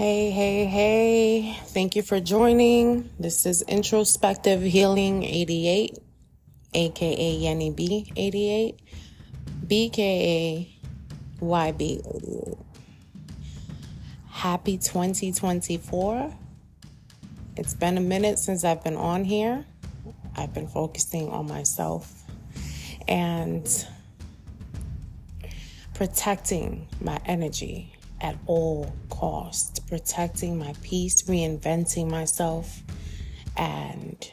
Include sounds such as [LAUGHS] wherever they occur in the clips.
Hey, hey, hey. Thank you for joining. This is Introspective Healing 88, aka Yenny B 88, BKA YB. Happy 2024. It's been a minute since I've been on here. I've been focusing on myself and protecting my energy at all costs, protecting my peace, reinventing myself, and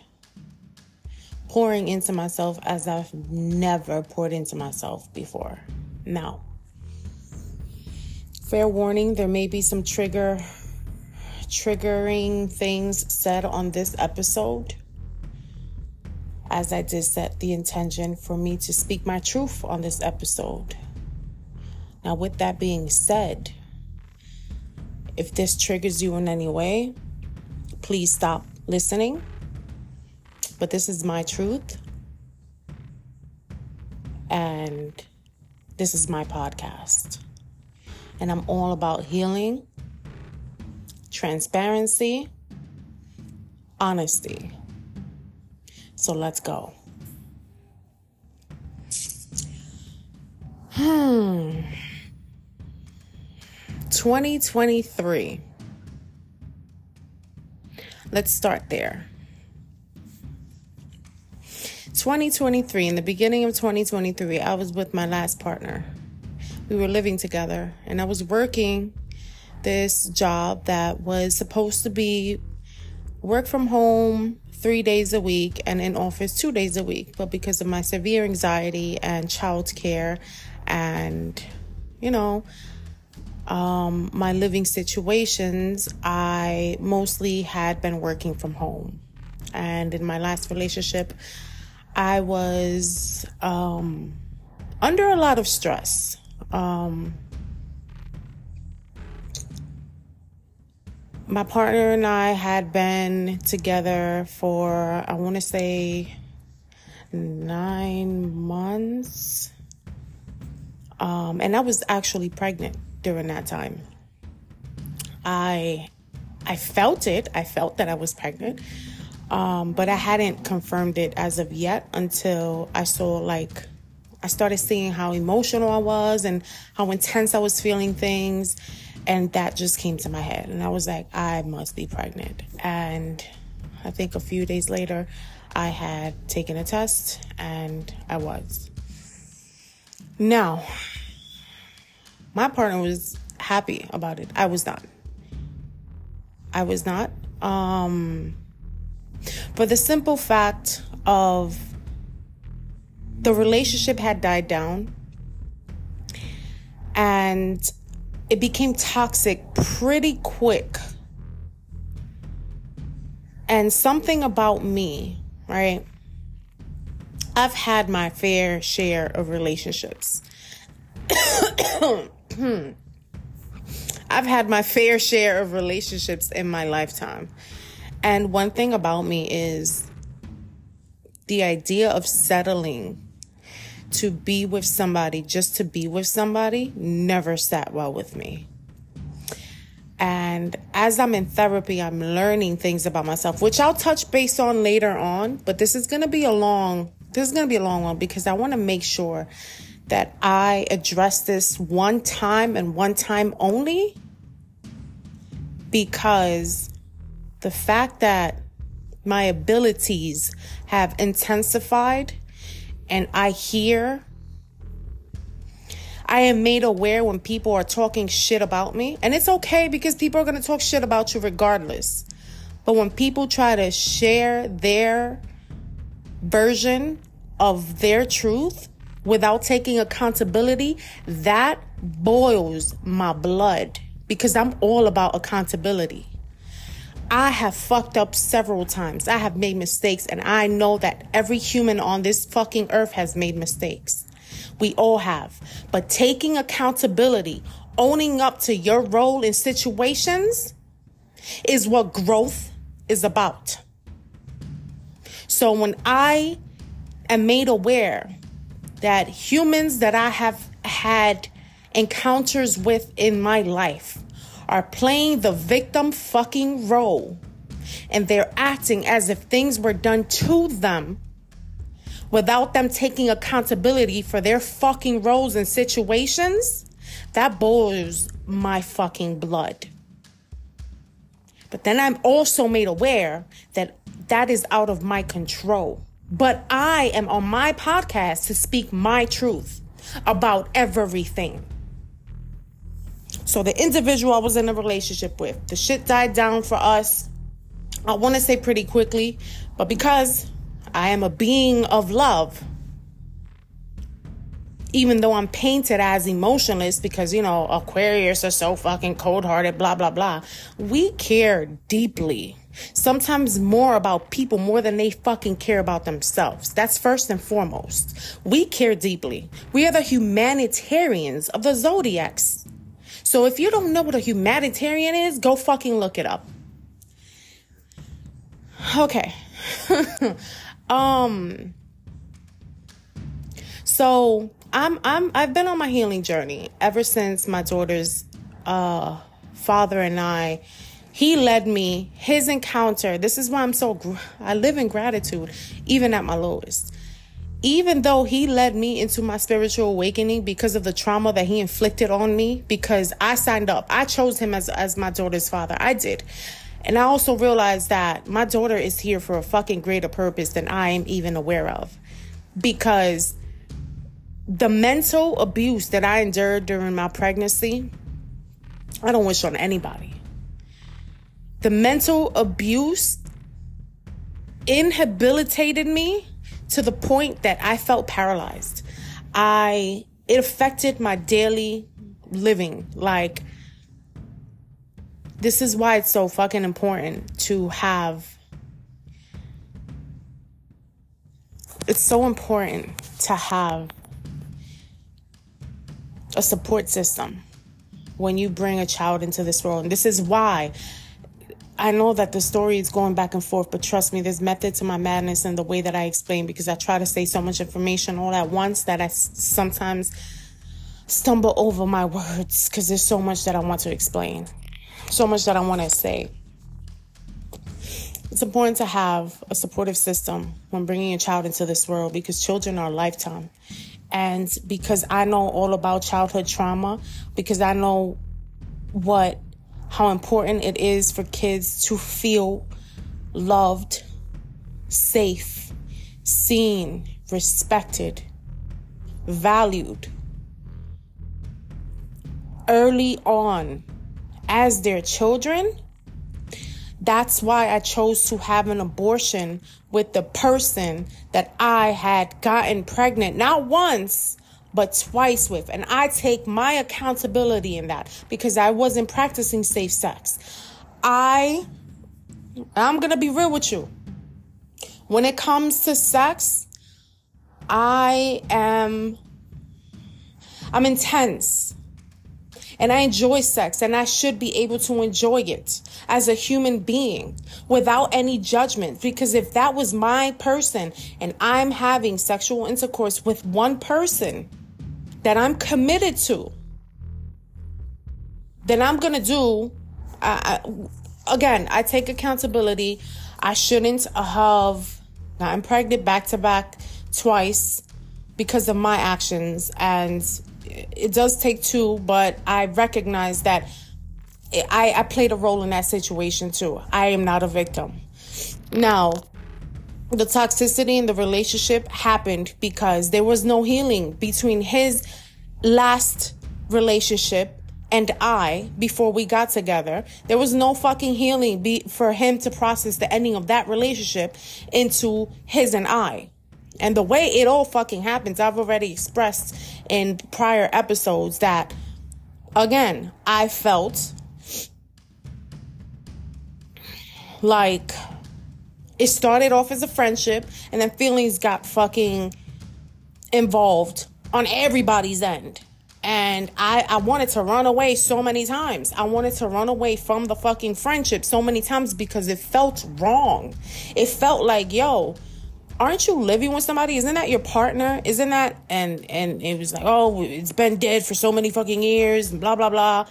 pouring into myself as I've never poured into myself before. Now, fair warning, there may be some trigger triggering things said on this episode. As I did set the intention for me to speak my truth on this episode. Now, with that being said, if this triggers you in any way, please stop listening. But this is my truth. And this is my podcast. And I'm all about healing, transparency, honesty. So let's go. Hmm. 2023. Let's start there. 2023, in the beginning of 2023, I was with my last partner. We were living together, and I was working this job that was supposed to be work from home three days a week and in office two days a week. But because of my severe anxiety and childcare and, you know, um, my living situations, I mostly had been working from home. And in my last relationship, I was um, under a lot of stress. Um, my partner and I had been together for, I want to say, nine months. Um, and I was actually pregnant during that time. I I felt it. I felt that I was pregnant. Um, but I hadn't confirmed it as of yet until I saw like I started seeing how emotional I was and how intense I was feeling things and that just came to my head and I was like I must be pregnant and I think a few days later I had taken a test and I was. Now, my partner was happy about it. I was not. I was not. Um, for the simple fact of the relationship had died down and it became toxic pretty quick. And something about me, right? I've had my fair share of relationships. [COUGHS] [COUGHS] hmm, I've had my fair share of relationships in my lifetime. And one thing about me is the idea of settling to be with somebody just to be with somebody never sat well with me. And as I'm in therapy, I'm learning things about myself, which I'll touch base on later on. But this is going to be a long, this is going to be a long one because I want to make sure that I address this one time and one time only because the fact that my abilities have intensified and I hear, I am made aware when people are talking shit about me. And it's okay because people are going to talk shit about you regardless. But when people try to share their version of their truth, without taking accountability, that boils my blood because I'm all about accountability. I have fucked up several times. I have made mistakes, and I know that every human on this fucking earth has made mistakes. We all have. But taking accountability, owning up to your role in situations is what growth is about. So when I am made aware that humans that I have had encounters with in my life are playing the victim fucking role and they're acting as if things were done to them without them taking accountability for their fucking roles and situations, that boils my fucking blood. But then I'm also made aware that that is out of my control. But I am on my podcast to speak my truth about everything. So the individual I was in a relationship with, the shit died down for us. I want to say pretty quickly, but because I am a being of love, even though I'm painted as emotionless because, you know, Aquarius are so fucking cold hearted, blah, blah, blah. We care deeply. Sometimes more about people more than they fucking care about themselves. That's first and foremost. We care deeply. We are the humanitarians of the zodiacs. So if you don't know what a humanitarian is, go fucking look it up. Okay. [LAUGHS] um so I'm I'm I've been on my healing journey ever since my daughter's uh father and I he led me his encounter this is why I'm so I live in gratitude even at my lowest. Even though he led me into my spiritual awakening because of the trauma that he inflicted on me because I signed up I chose him as as my daughter's father I did. And I also realized that my daughter is here for a fucking greater purpose than I am even aware of. Because the mental abuse that I endured during my pregnancy, I don't wish on anybody. The mental abuse inhabilitated me to the point that I felt paralyzed. I it affected my daily living. Like this is why it's so fucking important to have it's so important to have a support system when you bring a child into this world. And this is why I know that the story is going back and forth, but trust me, there's method to my madness and the way that I explain because I try to say so much information all at once that I sometimes stumble over my words because there's so much that I want to explain, so much that I want to say. It's important to have a supportive system when bringing a child into this world because children are a lifetime. And because I know all about childhood trauma, because I know what, how important it is for kids to feel loved, safe, seen, respected, valued. Early on as their children that's why I chose to have an abortion with the person that I had gotten pregnant, not once, but twice with. And I take my accountability in that because I wasn't practicing safe sex. I, I'm going to be real with you. When it comes to sex, I am, I'm intense and I enjoy sex and I should be able to enjoy it as a human being without any judgment. Because if that was my person and I'm having sexual intercourse with one person that I'm committed to, then I'm going to do, I, I, again, I take accountability. I shouldn't have gotten pregnant back to back twice because of my actions and it does take two, but I recognize that I, I played a role in that situation too. I am not a victim. Now, the toxicity in the relationship happened because there was no healing between his last relationship and I before we got together. There was no fucking healing be, for him to process the ending of that relationship into his and I. And the way it all fucking happens, I've already expressed in prior episodes that, again, I felt like it started off as a friendship and then feelings got fucking involved on everybody's end. And I, I wanted to run away so many times. I wanted to run away from the fucking friendship so many times because it felt wrong. It felt like, yo, aren't you living with somebody? Isn't that your partner? Isn't that and and it was like, oh, it's been dead for so many fucking years blah blah blah.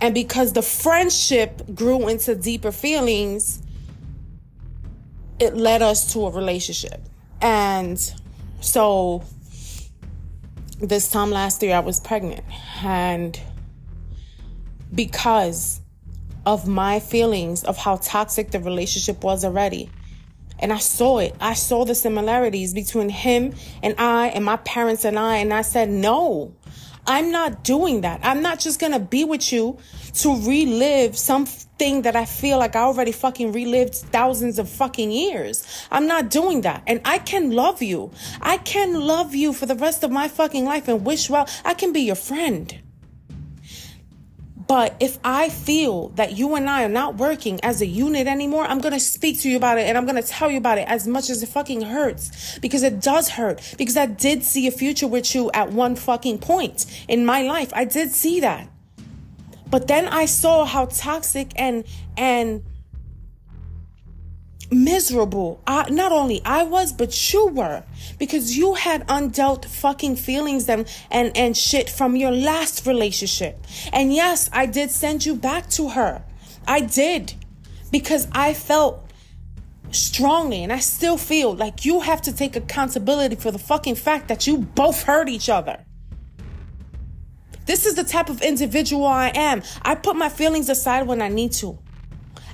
And because the friendship grew into deeper feelings, it led us to a relationship. And so this time last year, I was pregnant. And because of my feelings of how toxic the relationship was already, and I saw it. I saw the similarities between him and I and my parents and I. And I said, no, I'm not doing that. I'm not just going to be with you to relive something that I feel like I already fucking relived thousands of fucking years. I'm not doing that. And I can love you. I can love you for the rest of my fucking life and wish well. I can be your friend. But if I feel that you and I are not working as a unit anymore, I'm going to speak to you about it and I'm going to tell you about it as much as it fucking hurts because it does hurt because I did see a future with you at one fucking point in my life. I did see that. But then I saw how toxic and and miserable. I, not only I was, but you were because you had undealt fucking feelings and, and, and shit from your last relationship. And yes, I did send you back to her. I did because I felt strongly and I still feel like you have to take accountability for the fucking fact that you both hurt each other. This is the type of individual I am. I put my feelings aside when I need to.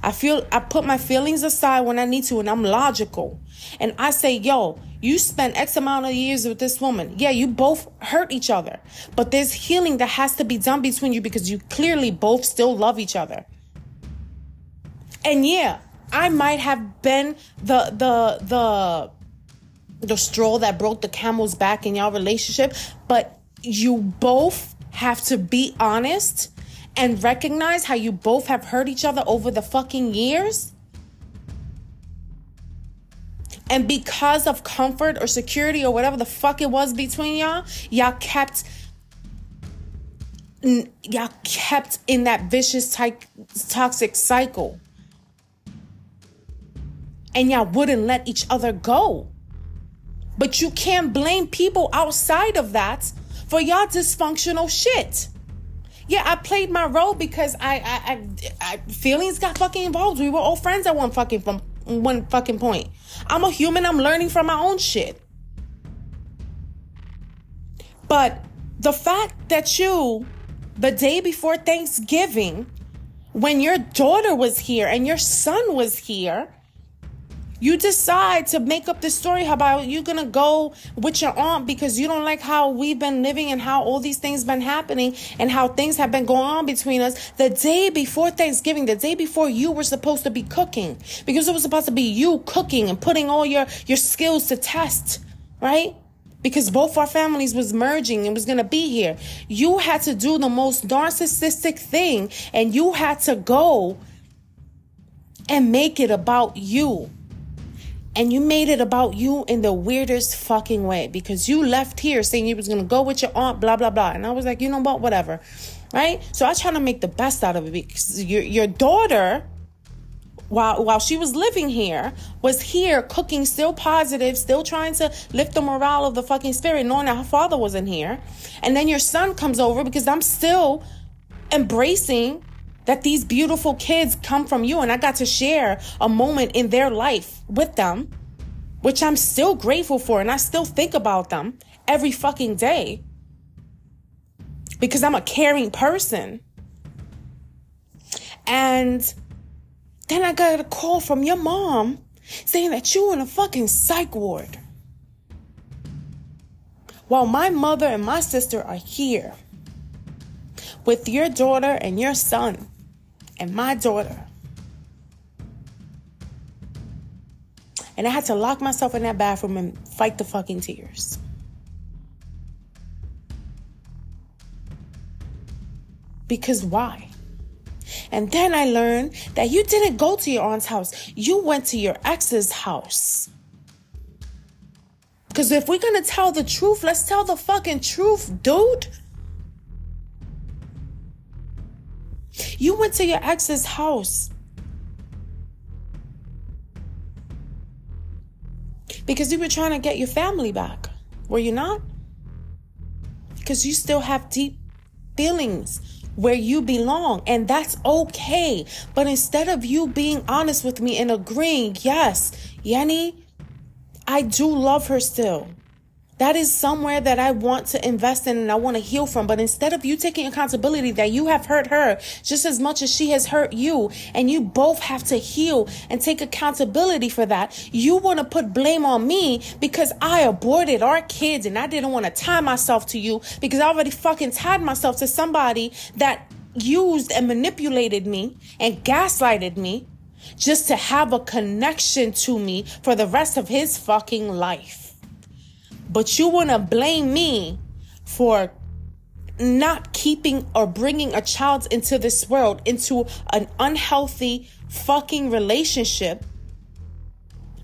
I feel I put my feelings aside when I need to and I'm logical. And I say, yo, you spent X amount of years with this woman. Yeah, you both hurt each other. But there's healing that has to be done between you because you clearly both still love each other. And yeah, I might have been the the the the straw that broke the camel's back in your relationship, but you both have to be honest and recognize how you both have hurt each other over the fucking years? And because of comfort or security or whatever the fuck it was between y'all, y'all kept y'all kept in that vicious type toxic cycle. And y'all wouldn't let each other go. But you can't blame people outside of that for y'all dysfunctional shit yeah, I played my role because I, I, I, I, feelings got fucking involved. We were all friends at one fucking from one fucking point. I'm a human. I'm learning from my own shit. But the fact that you, the day before Thanksgiving, when your daughter was here and your son was here, you decide to make up this story how about you're gonna go with your aunt because you don't like how we've been living and how all these things been happening and how things have been going on between us. The day before thanksgiving the day before you were supposed to be cooking because it was supposed to be you cooking and putting all your your skills to test right? Because both our families was merging and was going to be here. You had to do the most narcissistic thing and you had to go and make it about you and you made it about you in the weirdest fucking way because you left here saying you was gonna go with your aunt, blah blah blah. And I was like, you know what, whatever, right? So I try to make the best out of it because your your daughter, while while she was living here, was here cooking, still positive, still trying to lift the morale of the fucking spirit, knowing that her father wasn't here. And then your son comes over because I'm still embracing that these beautiful kids come from you and I got to share a moment in their life with them, which I'm still grateful for and I still think about them every fucking day because I'm a caring person. And then I got a call from your mom saying that you were in a fucking psych ward. While my mother and my sister are here with your daughter and your son and my daughter. And I had to lock myself in that bathroom and fight the fucking tears. Because why? And then I learned that you didn't go to your aunt's house, you went to your ex's house. Because if we're gonna tell the truth, let's tell the fucking truth, dude. You went to your ex's house. Because you were trying to get your family back. Were you not? Because you still have deep feelings where you belong, and that's okay. But instead of you being honest with me and agreeing, yes, Yenny, I do love her still. That is somewhere that I want to invest in and I want to heal from. But instead of you taking accountability that you have hurt her just as much as she has hurt you, and you both have to heal and take accountability for that, you want to put blame on me because I aborted our kids and I didn't want to tie myself to you because I already fucking tied myself to somebody that used and manipulated me and gaslighted me just to have a connection to me for the rest of his fucking life. But you want to blame me for not keeping or bringing a child into this world into an unhealthy fucking relationship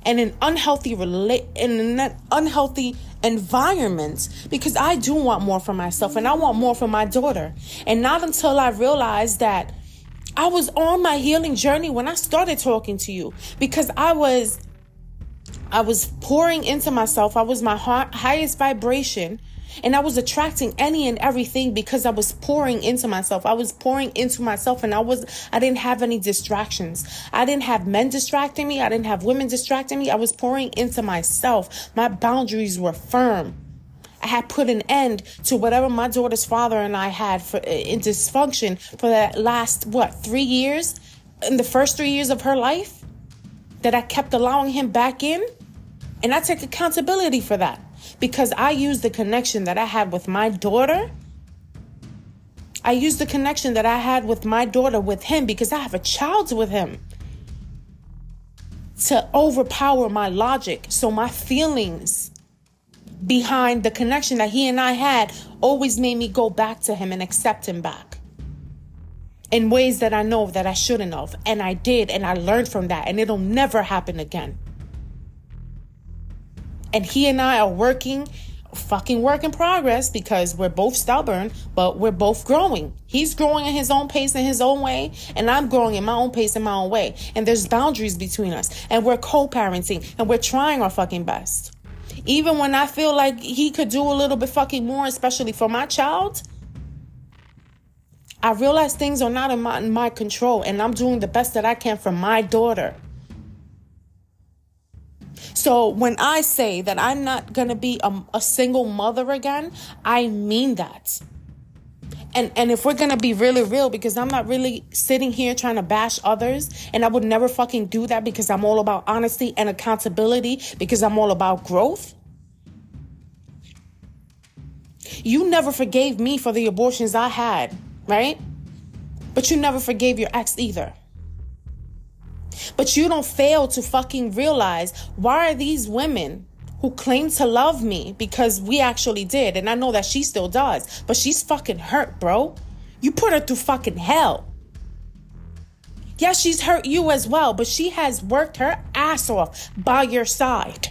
and an unhealthy rela- in an unhealthy environment because I do want more for myself and I want more for my daughter. And not until I realized that I was on my healing journey when I started talking to you because I was I was pouring into myself. I was my highest vibration. And I was attracting any and everything because I was pouring into myself. I was pouring into myself and I was, I didn't have any distractions. I didn't have men distracting me. I didn't have women distracting me. I was pouring into myself. My boundaries were firm. I had put an end to whatever my daughter's father and I had for in dysfunction for that last, what, three years? In the first three years of her life? That I kept allowing him back in? And I take accountability for that because I use the connection that I had with my daughter. I use the connection that I had with my daughter with him because I have a child with him to overpower my logic. So my feelings behind the connection that he and I had always made me go back to him and accept him back in ways that I know that I shouldn't have. And I did, and I learned from that, and it'll never happen again. And he and I are working, fucking work in progress because we're both stubborn, but we're both growing. He's growing in his own pace in his own way, and I'm growing in my own pace in my own way. And there's boundaries between us, and we're co parenting, and we're trying our fucking best. Even when I feel like he could do a little bit fucking more, especially for my child, I realize things are not in my, in my control, and I'm doing the best that I can for my daughter. So when I say that I'm not going to be a, a, single mother again, I mean that. And, and if we're gonna be really real, because I'm not really sitting here trying to bash others, and I would never fucking do that because I'm all about honesty and accountability, because I'm all about growth. You never forgave me for the abortions I had, right? But you never forgave your ex either. But you don't fail to fucking realize why are these women who claim to love me because we actually did, and I know that she still does, but she's fucking hurt, bro. You put her through fucking hell. Yeah, she's hurt you as well, but she has worked her ass off by your side.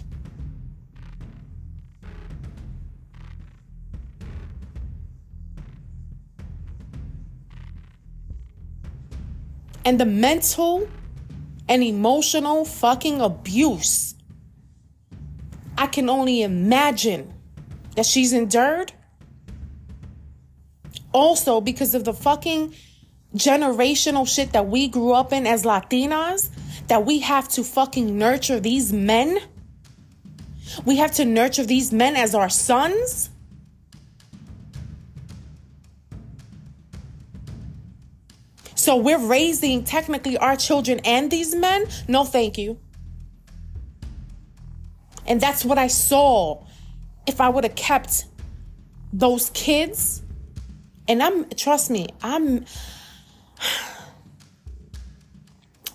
And the mental and emotional fucking abuse. I can only imagine that she's endured. Also, because of the fucking generational shit that we grew up in as Latinas, that we have to fucking nurture these men. We have to nurture these men as our sons. So we're raising technically our children and these men? No, thank you. And that's what I saw. If I would have kept those kids, and I'm, trust me, I'm, [SIGHS]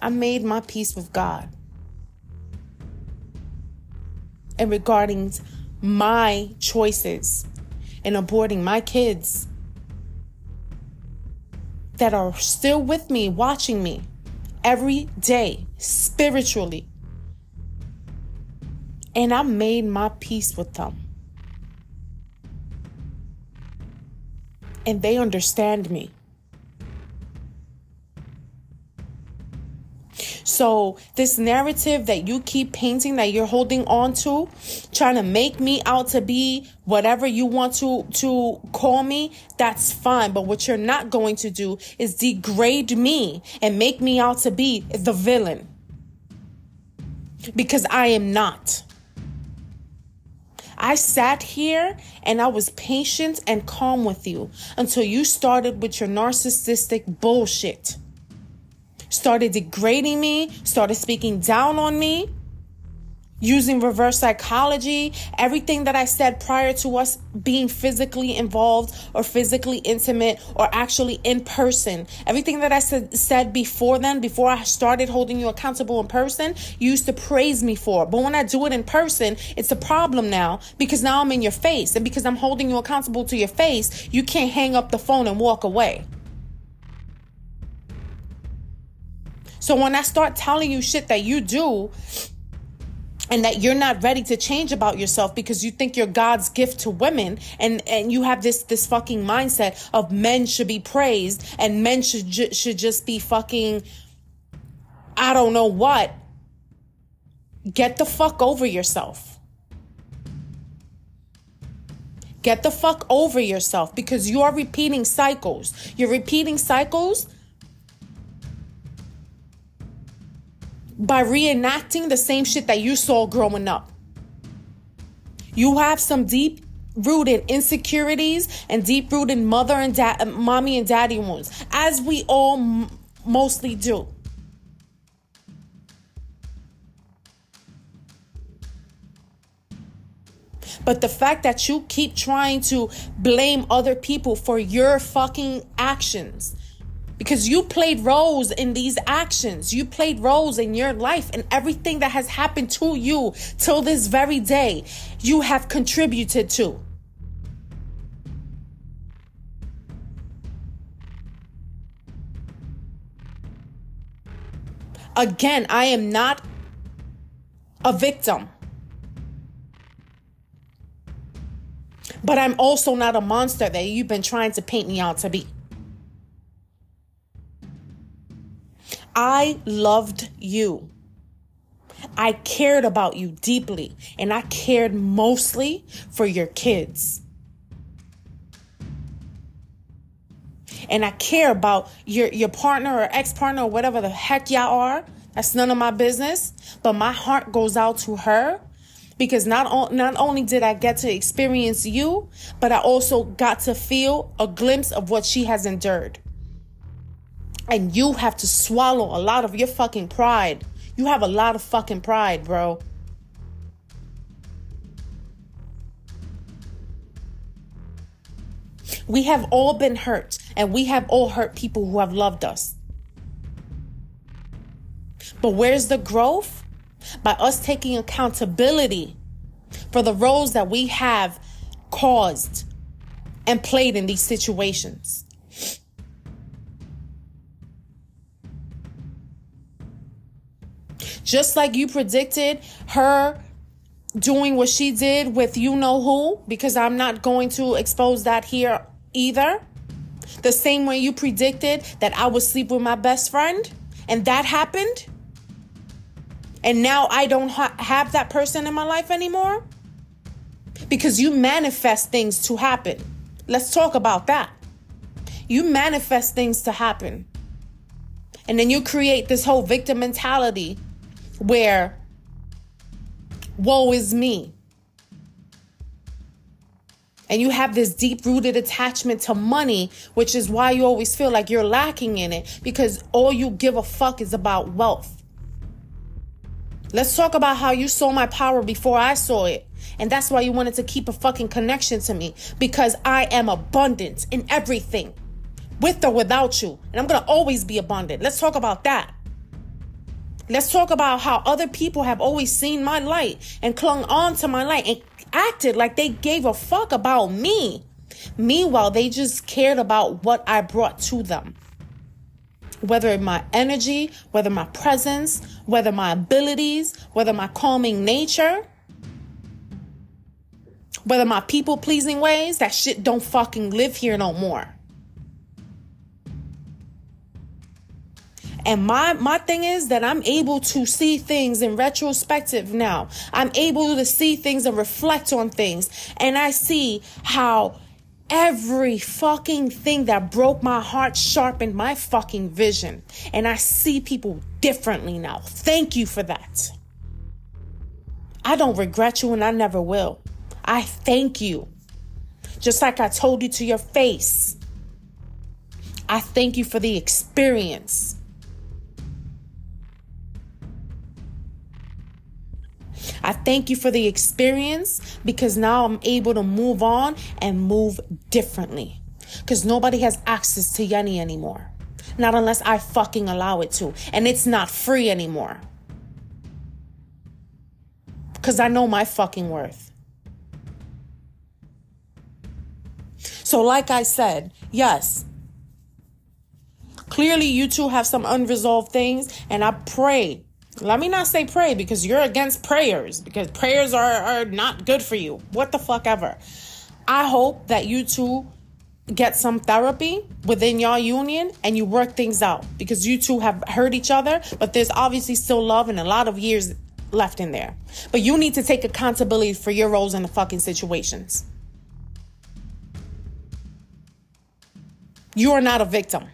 I made my peace with God. And regarding my choices in aborting my kids that are still with me, watching me every day, spiritually. And I made my peace with them. And they understand me. So, this narrative that you keep painting, that you're holding on to, trying to make me out to be whatever you want to, to call me, that's fine. But what you're not going to do is degrade me and make me out to be the villain. Because I am not. I sat here and I was patient and calm with you until you started with your narcissistic bullshit started degrading me, started speaking down on me, using reverse psychology, everything that I said prior to us being physically involved or physically intimate or actually in person, everything that I said, said before then, before I started holding you accountable in person, you used to praise me for. But when I do it in person, it's a problem now because now I'm in your face. And because I'm holding you accountable to your face, you can't hang up the phone and walk away. So when I start telling you shit that you do, and that you're not ready to change about yourself because you think you're God's gift to women and and you have this this fucking mindset of men should be praised and men should ju- should just be fucking I don't know what get the fuck over yourself. Get the fuck over yourself because you are repeating cycles. You're repeating cycles by reenacting the same shit that you saw growing up. You have some deep rooted insecurities and deep rooted mother and dad, mommy and daddy wounds, as we all m- mostly do. But the fact that you keep trying to blame other people for your fucking actions because you played roles in these actions. You played roles in your life and everything that has happened to you till this very day, you have contributed to. Again, I am not a victim. But I'm also not a monster that you've been trying to paint me out to be. I loved you. I cared about you deeply, and I cared mostly for your kids. And I care about your, your partner or ex partner or whatever the heck y'all are. That's none of my business. But my heart goes out to her because not, not only did I get to experience you, but I also got to feel a glimpse of what she has endured. And you have to swallow a lot of your fucking pride. You have a lot of fucking pride, bro. We have all been hurt, and we have all hurt people who have loved us. But where's the growth? By us taking accountability for the roles that we have caused and played in these situations. Just like you predicted her doing what she did with you know who, because I'm not going to expose that here either. The same way you predicted that I would sleep with my best friend, and that happened. And now I don't ha- have that person in my life anymore because you manifest things to happen. Let's talk about that. You manifest things to happen. And then you create this whole victim mentality where woe is me. And you have this deep rooted attachment to money, which is why you always feel like you're lacking in it because all you give a fuck is about wealth. Let's talk about how you saw my power before I saw it. And that's why you wanted to keep a fucking connection to me because I am abundant in everything, with or without you. And I'm going to always be abundant. Let's talk about that. Let's talk about how other people have always seen my light and clung on to my light and acted like they gave a fuck about me. Meanwhile, they just cared about what I brought to them. Whether my energy, whether my presence, whether my abilities, whether my calming nature, whether my people pleasing ways, that shit don't fucking live here no more. And my my thing is that I'm able to see things in retrospective now. I'm able to see things and reflect on things. And I see how every fucking thing that broke my heart sharpened my fucking vision. And I see people differently now. Thank you for that. I don't regret you and I never will. I thank you. Just like I told you to your face. I thank you for the experience. I thank you for the experience because now I'm able to move on and move differently. Because nobody has access to Yanni anymore. Not unless I fucking allow it to. And it's not free anymore. Because I know my fucking worth. So, like I said, yes, clearly you two have some unresolved things, and I pray. Let me not say pray because you're against prayers because prayers are, are not good for you. What the fuck ever. I hope that you two get some therapy within your union and you work things out because you two have hurt each other, but there's obviously still love and a lot of years left in there. But you need to take accountability for your roles in the fucking situations. You are not a victim.